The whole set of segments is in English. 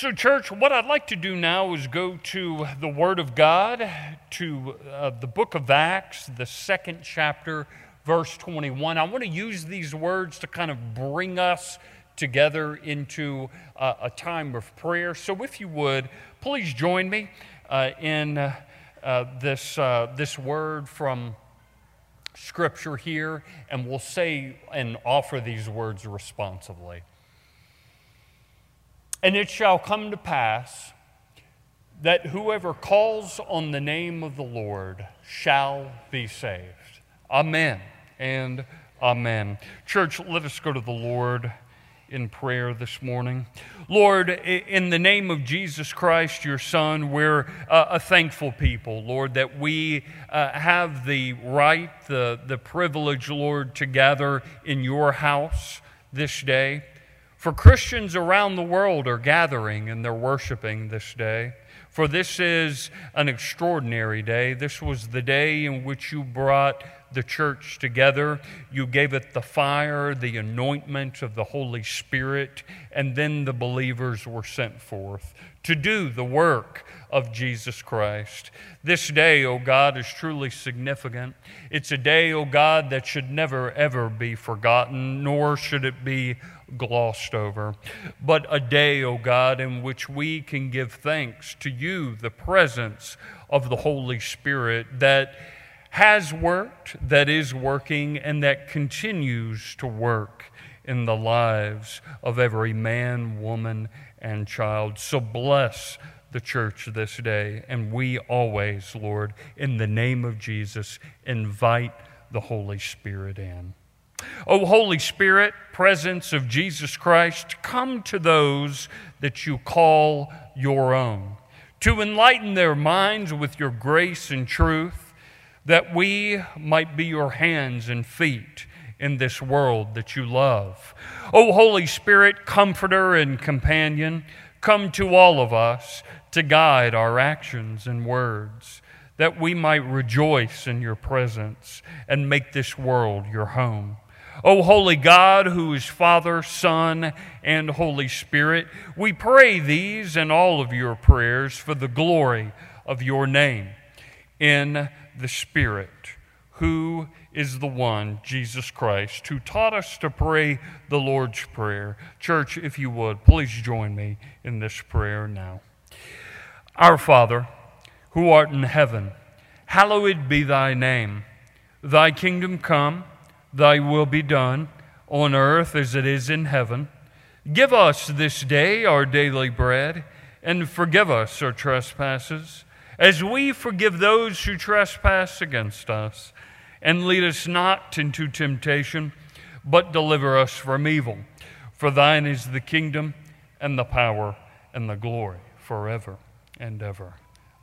So, church, what I'd like to do now is go to the Word of God, to uh, the book of Acts, the second chapter, verse 21. I want to use these words to kind of bring us together into uh, a time of prayer. So, if you would, please join me uh, in uh, this, uh, this word from Scripture here, and we'll say and offer these words responsively. And it shall come to pass that whoever calls on the name of the Lord shall be saved. Amen and amen. Church, let us go to the Lord in prayer this morning. Lord, in the name of Jesus Christ, your Son, we're uh, a thankful people, Lord, that we uh, have the right, the, the privilege, Lord, to gather in your house this day. For Christians around the world are gathering and they're worshiping this day. For this is an extraordinary day. This was the day in which you brought the church together. You gave it the fire, the anointment of the Holy Spirit, and then the believers were sent forth to do the work of Jesus Christ. This day, O oh God, is truly significant. It's a day, O oh God, that should never, ever be forgotten, nor should it be glossed over, but a day, O God, in which we can give thanks to you, the presence of the Holy Spirit that has worked, that is working, and that continues to work in the lives of every man, woman, and child. So bless the church this day, and we always, Lord, in the name of Jesus, invite the Holy Spirit in. O Holy Spirit, presence of Jesus Christ, come to those that you call your own, to enlighten their minds with your grace and truth, that we might be your hands and feet in this world that you love. O Holy Spirit, comforter and companion, come to all of us to guide our actions and words, that we might rejoice in your presence and make this world your home. O holy God, who is Father, Son, and Holy Spirit, we pray these and all of your prayers for the glory of your name in the Spirit, who is the one, Jesus Christ, who taught us to pray the Lord's Prayer. Church, if you would, please join me in this prayer now. Our Father, who art in heaven, hallowed be thy name. Thy kingdom come. Thy will be done on earth as it is in heaven. Give us this day our daily bread, and forgive us our trespasses, as we forgive those who trespass against us. And lead us not into temptation, but deliver us from evil. For thine is the kingdom, and the power, and the glory forever and ever.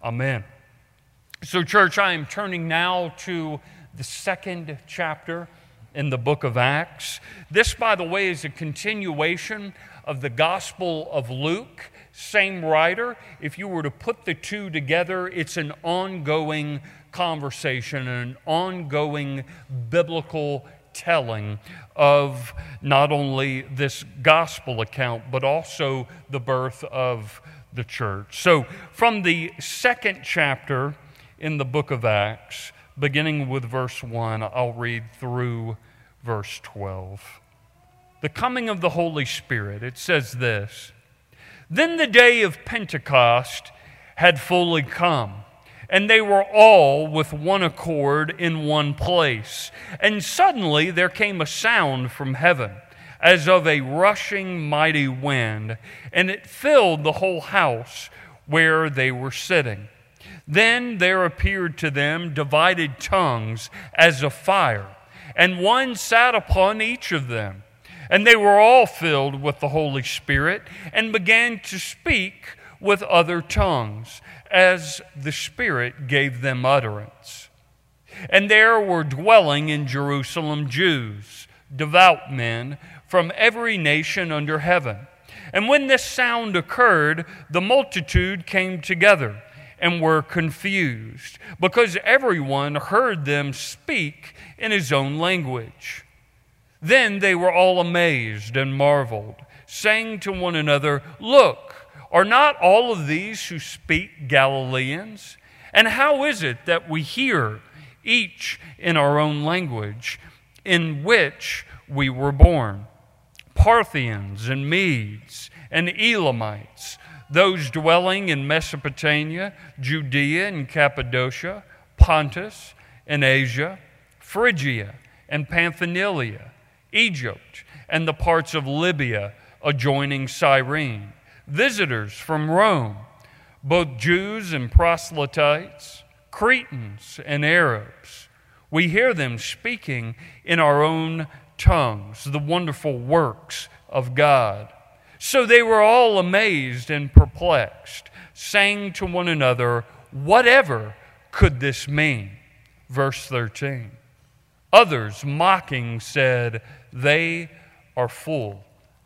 Amen. So, church, I am turning now to the second chapter in the book of Acts. This, by the way, is a continuation of the Gospel of Luke, same writer. If you were to put the two together, it's an ongoing conversation, and an ongoing biblical telling of not only this gospel account, but also the birth of the church. So, from the second chapter in the book of Acts, beginning with verse 1, I'll read through verse 12. The coming of the Holy Spirit, it says this Then the day of Pentecost had fully come, and they were all with one accord in one place. And suddenly there came a sound from heaven as of a rushing mighty wind, and it filled the whole house where they were sitting. Then there appeared to them divided tongues as of fire and one sat upon each of them. And they were all filled with the Holy Spirit and began to speak with other tongues as the Spirit gave them utterance. And there were dwelling in Jerusalem Jews, devout men from every nation under heaven. And when this sound occurred, the multitude came together and were confused because everyone heard them speak in his own language. Then they were all amazed and marveled, saying to one another, Look, Are not all of these who speak Galileans? And how is it that we hear each in our own language in which we were born? Parthians and Medes and Elamites, those dwelling in Mesopotamia, Judea and Cappadocia, Pontus and Asia, Phrygia and Pamphylia, Egypt and the parts of Libya adjoining Cyrene, visitors from Rome, both Jews and proselytes, Cretans and Arabs. We hear them speaking in our own tongues the wonderful works of God. So they were all amazed and perplexed, saying to one another, Whatever could this mean? Verse 13. Others, mocking, said, They are full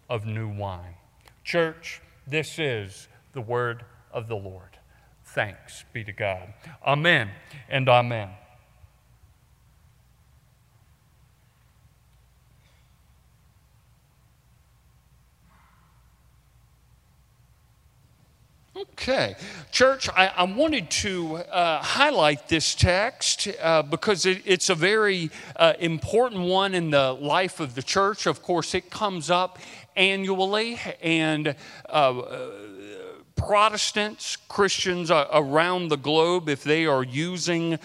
of new wine. Church, this is the word of the Lord. Thanks be to God. Amen and amen. Okay. Church, I, I wanted to uh, highlight this text uh, because it, it's a very uh, important one in the life of the church. Of course, it comes up annually, and uh, Protestants, Christians uh, around the globe, if they are using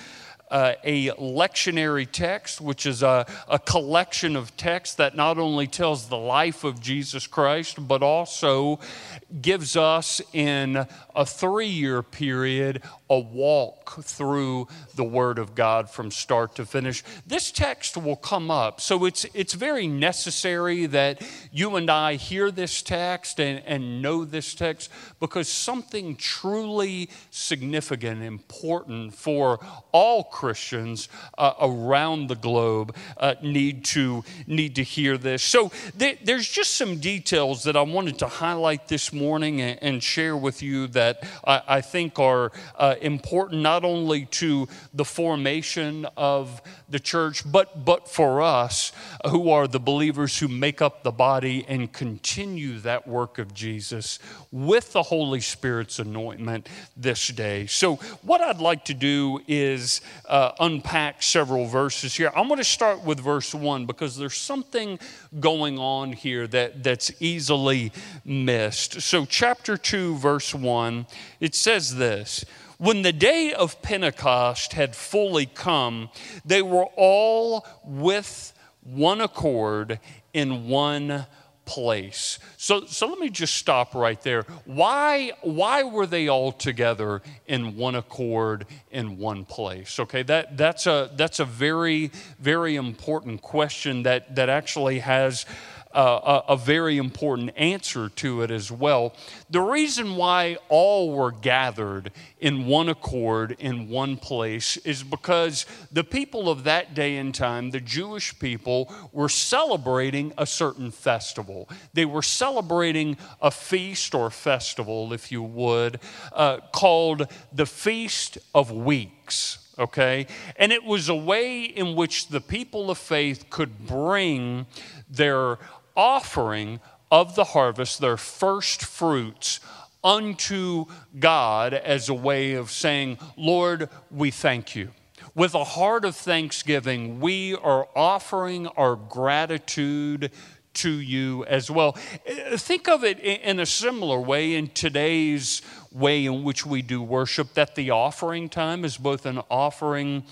uh, a lectionary text, which is a, a collection of texts that not only tells the life of Jesus Christ, but also gives us in a three year period a walk through the Word of God from start to finish. This text will come up, so it's, it's very necessary that you and I hear this text and, and know this text because something truly significant, important for all Christians uh, around the globe uh, need, to, need to hear this. So th- there's just some details that I wanted to highlight this morning and, and share with you that I, I think are uh, important not only to the formation of the church, but, but for us who are the believers who make up the body and continue that work of Jesus with the Holy Spirit's anointment this day. So, what I'd like to do is uh, unpack several verses here. I'm going to start with verse 1 because there's something going on here that, that's easily missed. So, chapter 2, verse 1, it says this. When the day of Pentecost had fully come, they were all with one accord in one place. So, so let me just stop right there. Why, why were they all together in one accord in one place? Okay, that, that's, a, that's a very, very important question that, that actually has a, a very important answer to it as well. The reason why all were gathered in one accord in one place is because the people of that day and time, the Jewish people, were celebrating a certain festival. They were celebrating a feast or festival, if you would, uh, called the Feast of Weeks okay? And it was a way in which the people of faith could bring their offering of the harvest, their first fruits, unto God as a way of saying, Lord, we thank you. With a heart of thanksgiving, we are offering our gratitude to you as well. Uh, think of it in a similar way in today's way in which we do worship, that the offering time is both an offering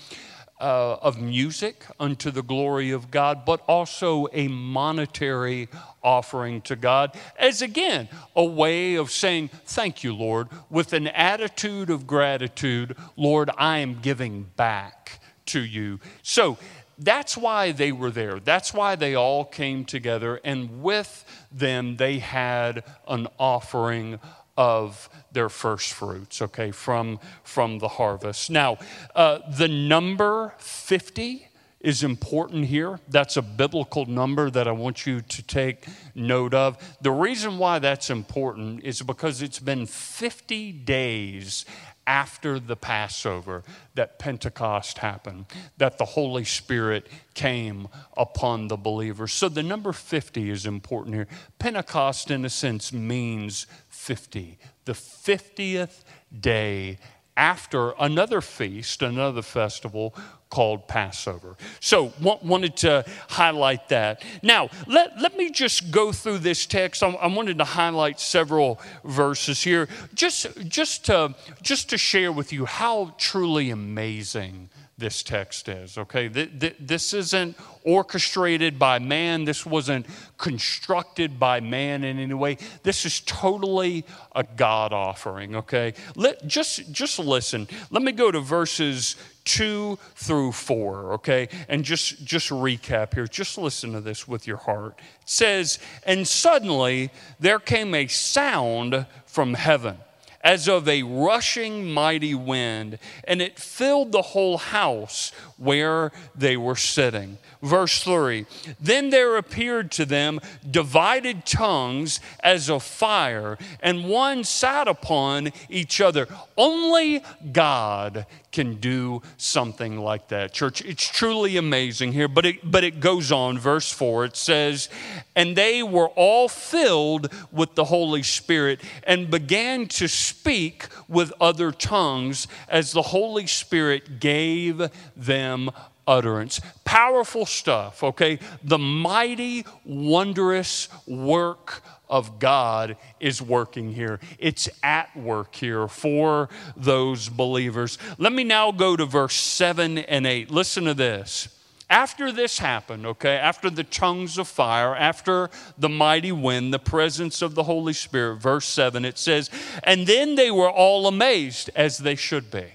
uh, of music unto the glory of God, but also a monetary offering to God, as again, a way of saying, Thank you, Lord, with an attitude of gratitude, Lord, I am giving back to you. So, that's why they were there. That's why they all came together, and with them they had an offering of their first fruits, okay, from, from the harvest. Now, uh, the number 50 is important here. That's a biblical number that I want you to take note of. The reason why that's important is because it's been 50 days after the Passover that Pentecost happened, that the Holy Spirit came upon the believers. So the number 50 is important here. Pentecost, in a sense, means 50, the 50th day after another feast, another festival called Passover. So, wanted to highlight that. Now, let, let me just go through this text. I, I wanted to highlight several verses here just, just, to, just to share with you how truly amazing this text is, okay? This isn't orchestrated by man, this wasn't constructed by man in any way. This is totally a God offering, okay? Let, just, just listen. Let me go to verses 2 through 4, okay? And just, just recap here. Just listen to this with your heart. It says, And suddenly there came a sound from heaven as of a rushing mighty wind, and it filled the whole house where they were sitting. Verse 3 Then there appeared to them divided tongues as of fire, and one sat upon each other. Only God can do something like that. Church, it's truly amazing here, but it, but it goes on. Verse 4 it says, And they were all filled with the Holy Spirit and began to speak with other tongues as the Holy Spirit gave them utterance. Powerful stuff, okay? The mighty, wondrous work of God is working here. It's at work here for those believers. Let me now go to verse 7 and 8. Listen to this. After this happened, okay, after the tongues of fire, after the mighty wind, the presence of the Holy Spirit, verse 7, it says, And then they were all amazed, as they should be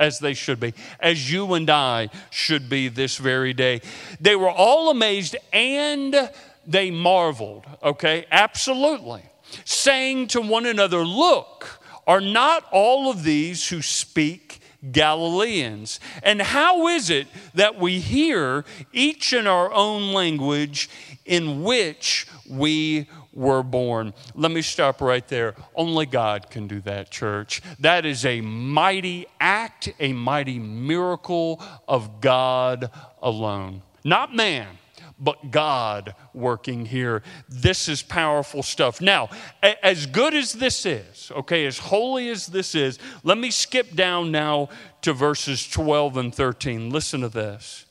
as they should be, as you and I should be this very day. They were all amazed and they marveled, okay? Absolutely. Saying to one another, Look, are not all of these who speak Galileans? And how is it that we hear each in our own language in which we were born. Let me stop right there. Only God can do that, church. That is a mighty act, a mighty miracle of God alone, not man. But God working here. This is powerful stuff. Now, as good as this is, okay, as holy as this is, let me skip down now to verses 12 and 13. Listen to this.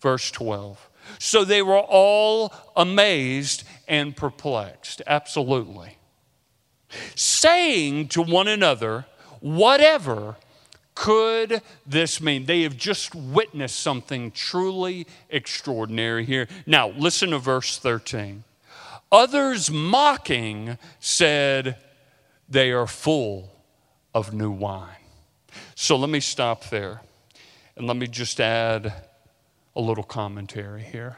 Verse 12. So they were all amazed and perplexed. Absolutely. Saying to one another, Whatever could this mean? They have just witnessed something truly extraordinary here. Now, listen to verse 13. Others mocking said, They are full of new wine. So let me stop there and let me just add a little commentary here.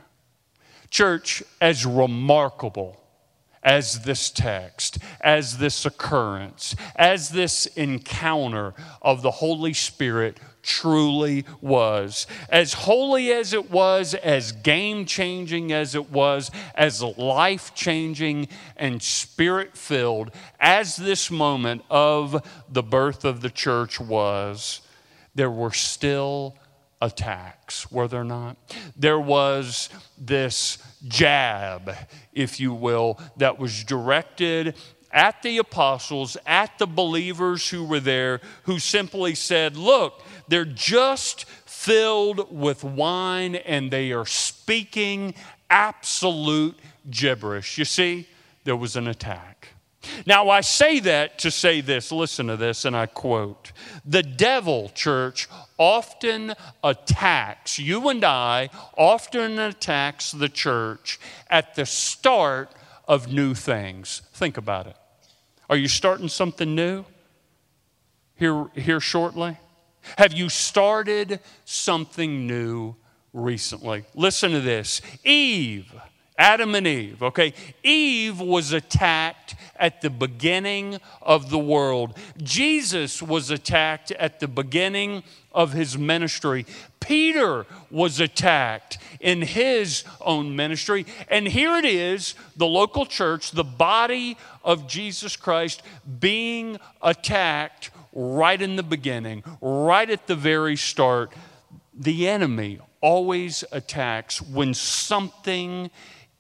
Church, as remarkable as this text, as this occurrence, as this encounter of the Holy Spirit truly was. As holy as it was, as game changing as it was, as life changing and spirit filled as this moment of the birth of the church was, there were still attacks, were there not? There was this jab, if you will, that was directed at the apostles, at the believers who were there, who simply said, Look, they're just filled with wine and they are speaking absolute gibberish. You see, there was an attack. Now, I say that to say this. Listen to this, and I quote The devil, church, often attacks, you and I, often attacks the church at the start of new things. Think about it. Are you starting something new here, here shortly? Have you started something new recently? Listen to this Eve, Adam and Eve, okay? Eve was attacked at the beginning of the world. Jesus was attacked at the beginning of his ministry. Peter was attacked in his own ministry. And here it is the local church, the body of Jesus Christ, being attacked right in the beginning, right at the very start. The enemy always attacks when something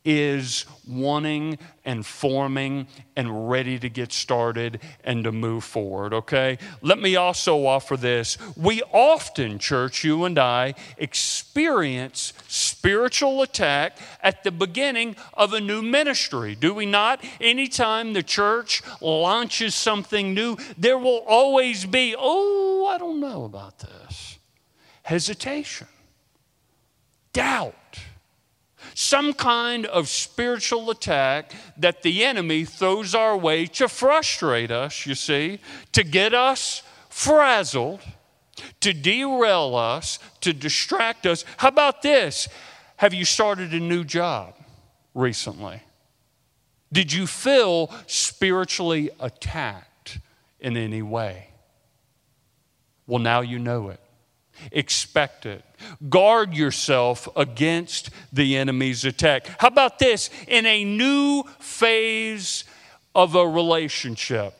is wanting and forming and ready to get started and to move forward, okay? Let me also offer this. We often, church, you and I, experience spiritual attack at the beginning of a new ministry, do we not? Anytime the church launches something new, there will always be, oh, I don't know about this, hesitation, doubt some kind of spiritual attack that the enemy throws our way to frustrate us, you see, to get us frazzled, to derail us, to distract us. How about this? Have you started a new job recently? Did you feel spiritually attacked in any way? Well, now you know it. Expect it. Guard yourself against the enemy's attack. How about this? In a new phase of a relationship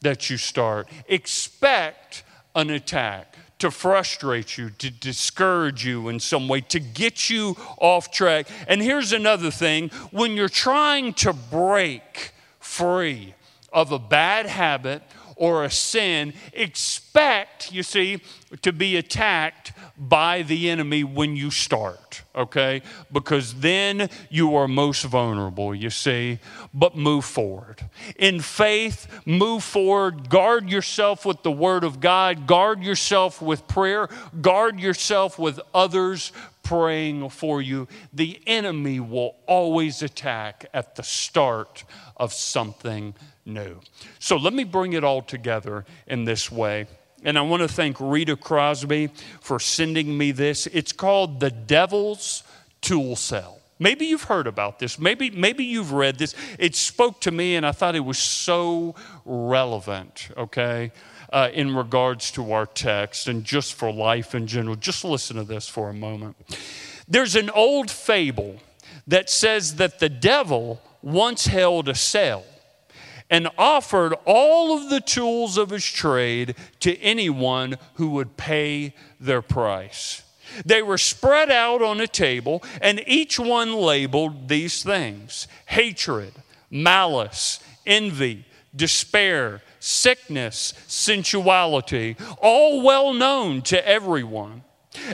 that you start, expect an attack to frustrate you, to discourage you in some way, to get you off track. And here's another thing when you're trying to break free of a bad habit or a sin, expect, you see, to be attacked by the enemy when you start, okay? Because then you are most vulnerable, you see. But move forward. In faith, move forward. Guard yourself with the Word of God, guard yourself with prayer, guard yourself with others praying for you. The enemy will always attack at the start of something new. So let me bring it all together in this way. And I want to thank Rita Crosby for sending me this. It's called The Devil's Tool Sale. Maybe you've heard about this. Maybe, maybe you've read this. It spoke to me, and I thought it was so relevant, okay, uh, in regards to our text and just for life in general. Just listen to this for a moment. There's an old fable that says that the devil once held a cell and offered all of the tools of his trade to anyone who would pay their price. They were spread out on a table, and each one labeled these things hatred, malice, envy, despair, sickness, sensuality, all well known to everyone.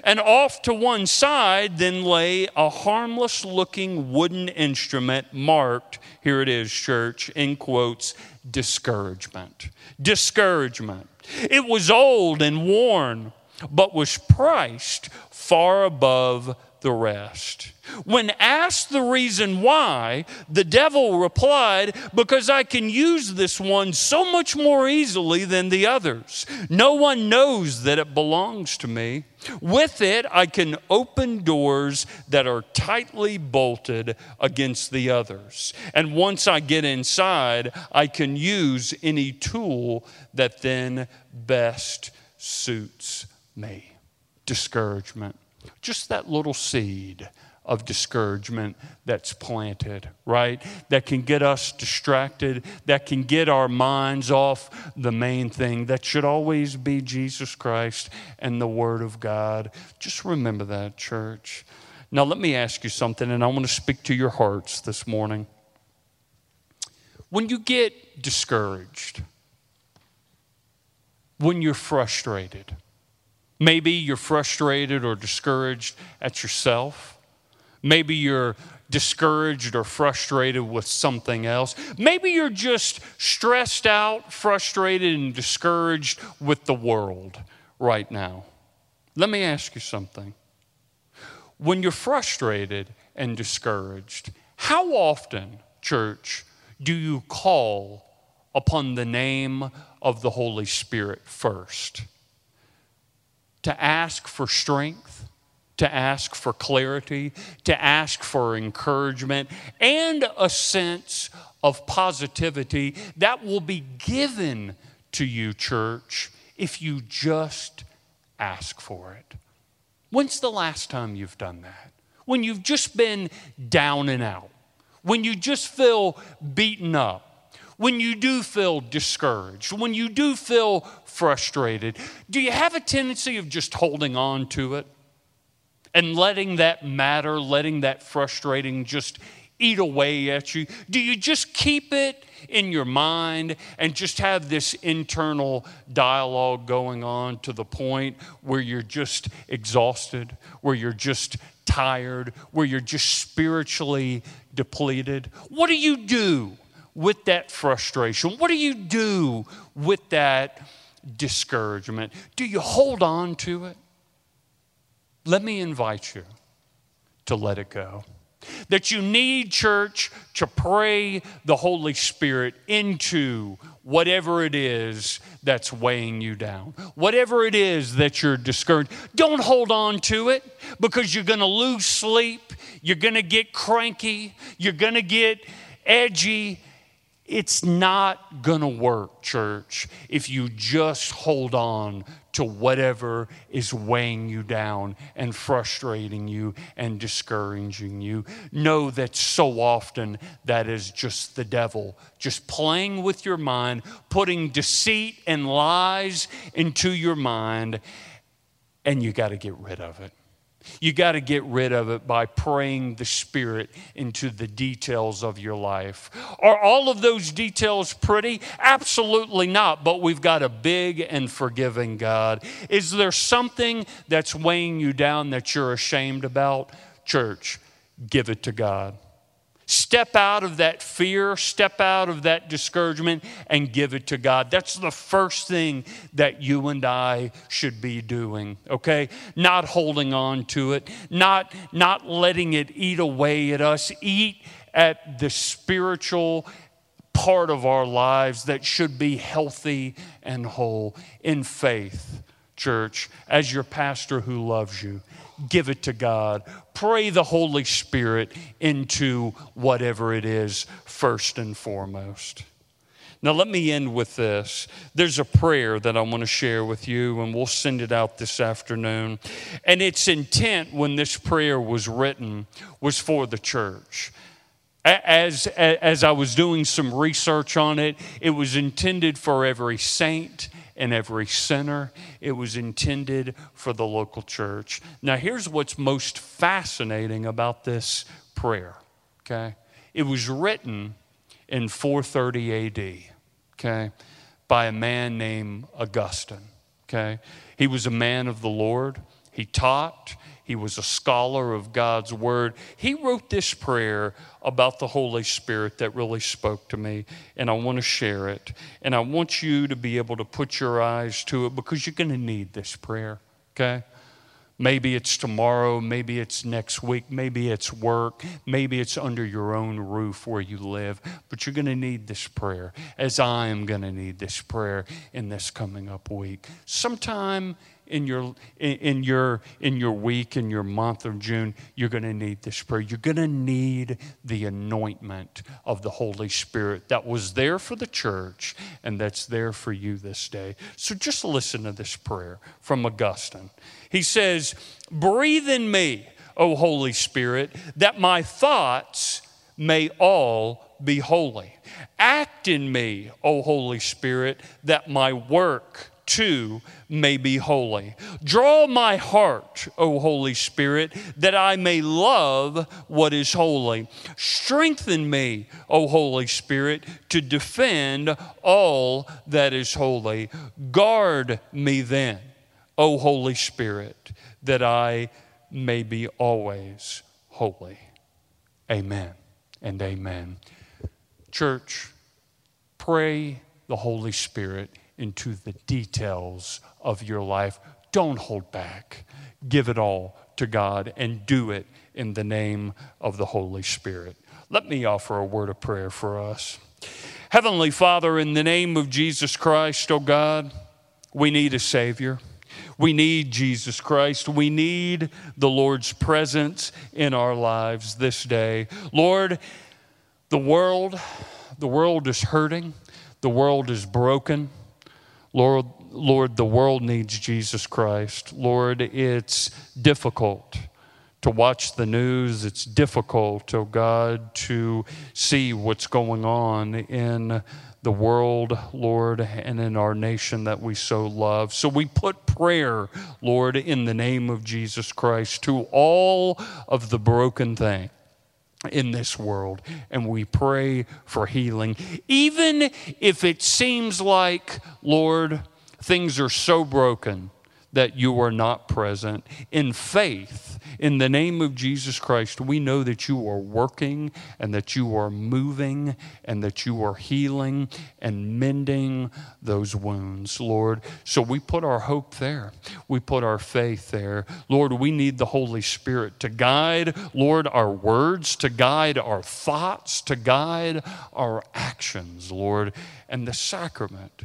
And off to one side then lay a harmless looking wooden instrument marked, here it is, church, in quotes, discouragement. Discouragement. It was old and worn, but was priced far above the rest. When asked the reason why, the devil replied, Because I can use this one so much more easily than the others. No one knows that it belongs to me. With it, I can open doors that are tightly bolted against the others. And once I get inside, I can use any tool that then best suits me. Discouragement just that little seed of discouragement that's planted, right? That can get us distracted, that can get our minds off the main thing that should always be Jesus Christ and the Word of God. Just remember that, church. Now, let me ask you something, and I want to speak to your hearts this morning. When you get discouraged, when you're frustrated, Maybe you're frustrated or discouraged at yourself. Maybe you're discouraged or frustrated with something else. Maybe you're just stressed out, frustrated, and discouraged with the world right now. Let me ask you something. When you're frustrated and discouraged, how often, church, do you call upon the name of the Holy Spirit first? To ask for strength, to ask for clarity, to ask for encouragement, and a sense of positivity that will be given to you, church, if you just ask for it. When's the last time you've done that? When you've just been down and out, when you just feel beaten up, when you do feel discouraged, when you do feel frustrated, do you have a tendency of just holding on to it and letting that matter, letting that frustrating just eat away at you? Do you just keep it in your mind and just have this internal dialogue going on to the point where you're just exhausted, where you're just tired, where you're just spiritually depleted? What do you do with that frustration? What do you do with that discouragement? Do you hold on to it? Let me invite you to let it go. That you need, church, to pray the Holy Spirit into whatever it is that's weighing you down, whatever it is that you're discouraged. Don't hold on to it because you're going to lose sleep, you're going to get cranky, you're going to get edgy, it's not going to work, church, if you just hold on to whatever is weighing you down and frustrating you and discouraging you. Know that so often that is just the devil, just playing with your mind, putting deceit and lies into your mind, and you got to get rid of it. You got to get rid of it by praying the Spirit into the details of your life. Are all of those details pretty? Absolutely not, but we've got a big and forgiving God. Is there something that's weighing you down that you're ashamed about? Church, give it to God. Step out of that fear, step out of that discouragement, and give it to God. That's the first thing that you and I should be doing, okay? Not holding on to it, not, not letting it eat away at us. Eat at the spiritual part of our lives that should be healthy and whole in faith, church, as your pastor who loves you give it to God. Pray the Holy Spirit into whatever it is, first and foremost. Now, let me end with this. There's a prayer that I want to share with you, and we'll send it out this afternoon. And its intent when this prayer was written was for the church. As, as I was doing some research on it, it was intended for every saint and every sinner. It was intended for the local church. Now, here's what's most fascinating about this prayer, okay? It was written in 430 AD, okay, by a man named Augustine, okay? He was a man of the Lord. He taught, he was a scholar of God's Word. He wrote this prayer about the Holy Spirit that really spoke to me, and I want to share it. And I want you to be able to put your eyes to it because you're going to need this prayer, okay? Maybe it's tomorrow, maybe it's next week, maybe it's work, maybe it's under your own roof where you live, but you're going to need this prayer, as I am going to need this prayer in this coming up week. Sometime in your in your in your week in your month of June, you're going to need this prayer. You're going to need the anointment of the Holy Spirit that was there for the church and that's there for you this day. So just listen to this prayer from Augustine. He says, "Breathe in me, O Holy Spirit, that my thoughts may all be holy. Act in me, O Holy Spirit, that my work too may be holy. Draw my heart, O Holy Spirit, that I may love what is holy. Strengthen me, O Holy Spirit, to defend all that is holy. Guard me then, O Holy Spirit, that I may be always holy. Amen and amen. Church, pray the Holy Spirit into the details of your life. Don't hold back. Give it all to God and do it in the name of the Holy Spirit. Let me offer a word of prayer for us. Heavenly Father, in the name of Jesus Christ, oh God, we need a Savior. We need Jesus Christ. We need the Lord's presence in our lives this day. Lord, the world, the world is hurting. The world is broken. Lord, Lord, the world needs Jesus Christ. Lord, it's difficult to watch the news. It's difficult, oh God, to see what's going on in the world, Lord, and in our nation that we so love. So we put prayer, Lord, in the name of Jesus Christ to all of the broken things in this world and we pray for healing. Even if it seems like lord things are so broken that you are not present in faith in the name of Jesus Christ, we know that you are working and that you are moving and that you are healing and mending those wounds, Lord. So we put our hope there. We put our faith there. Lord, we need the Holy Spirit to guide, Lord, our words, to guide our thoughts, to guide our actions, Lord. And the sacrament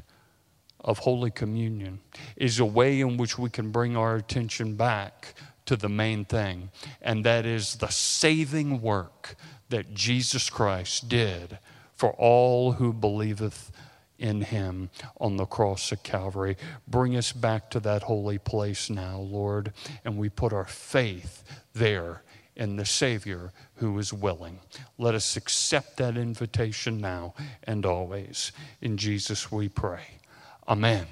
of Holy Communion is a way in which we can bring our attention back to the main thing, and that is the saving work that Jesus Christ did for all who believeth in him on the cross of Calvary. Bring us back to that holy place now, Lord, and we put our faith there in the Savior who is willing. Let us accept that invitation now and always. In Jesus we pray. Amen.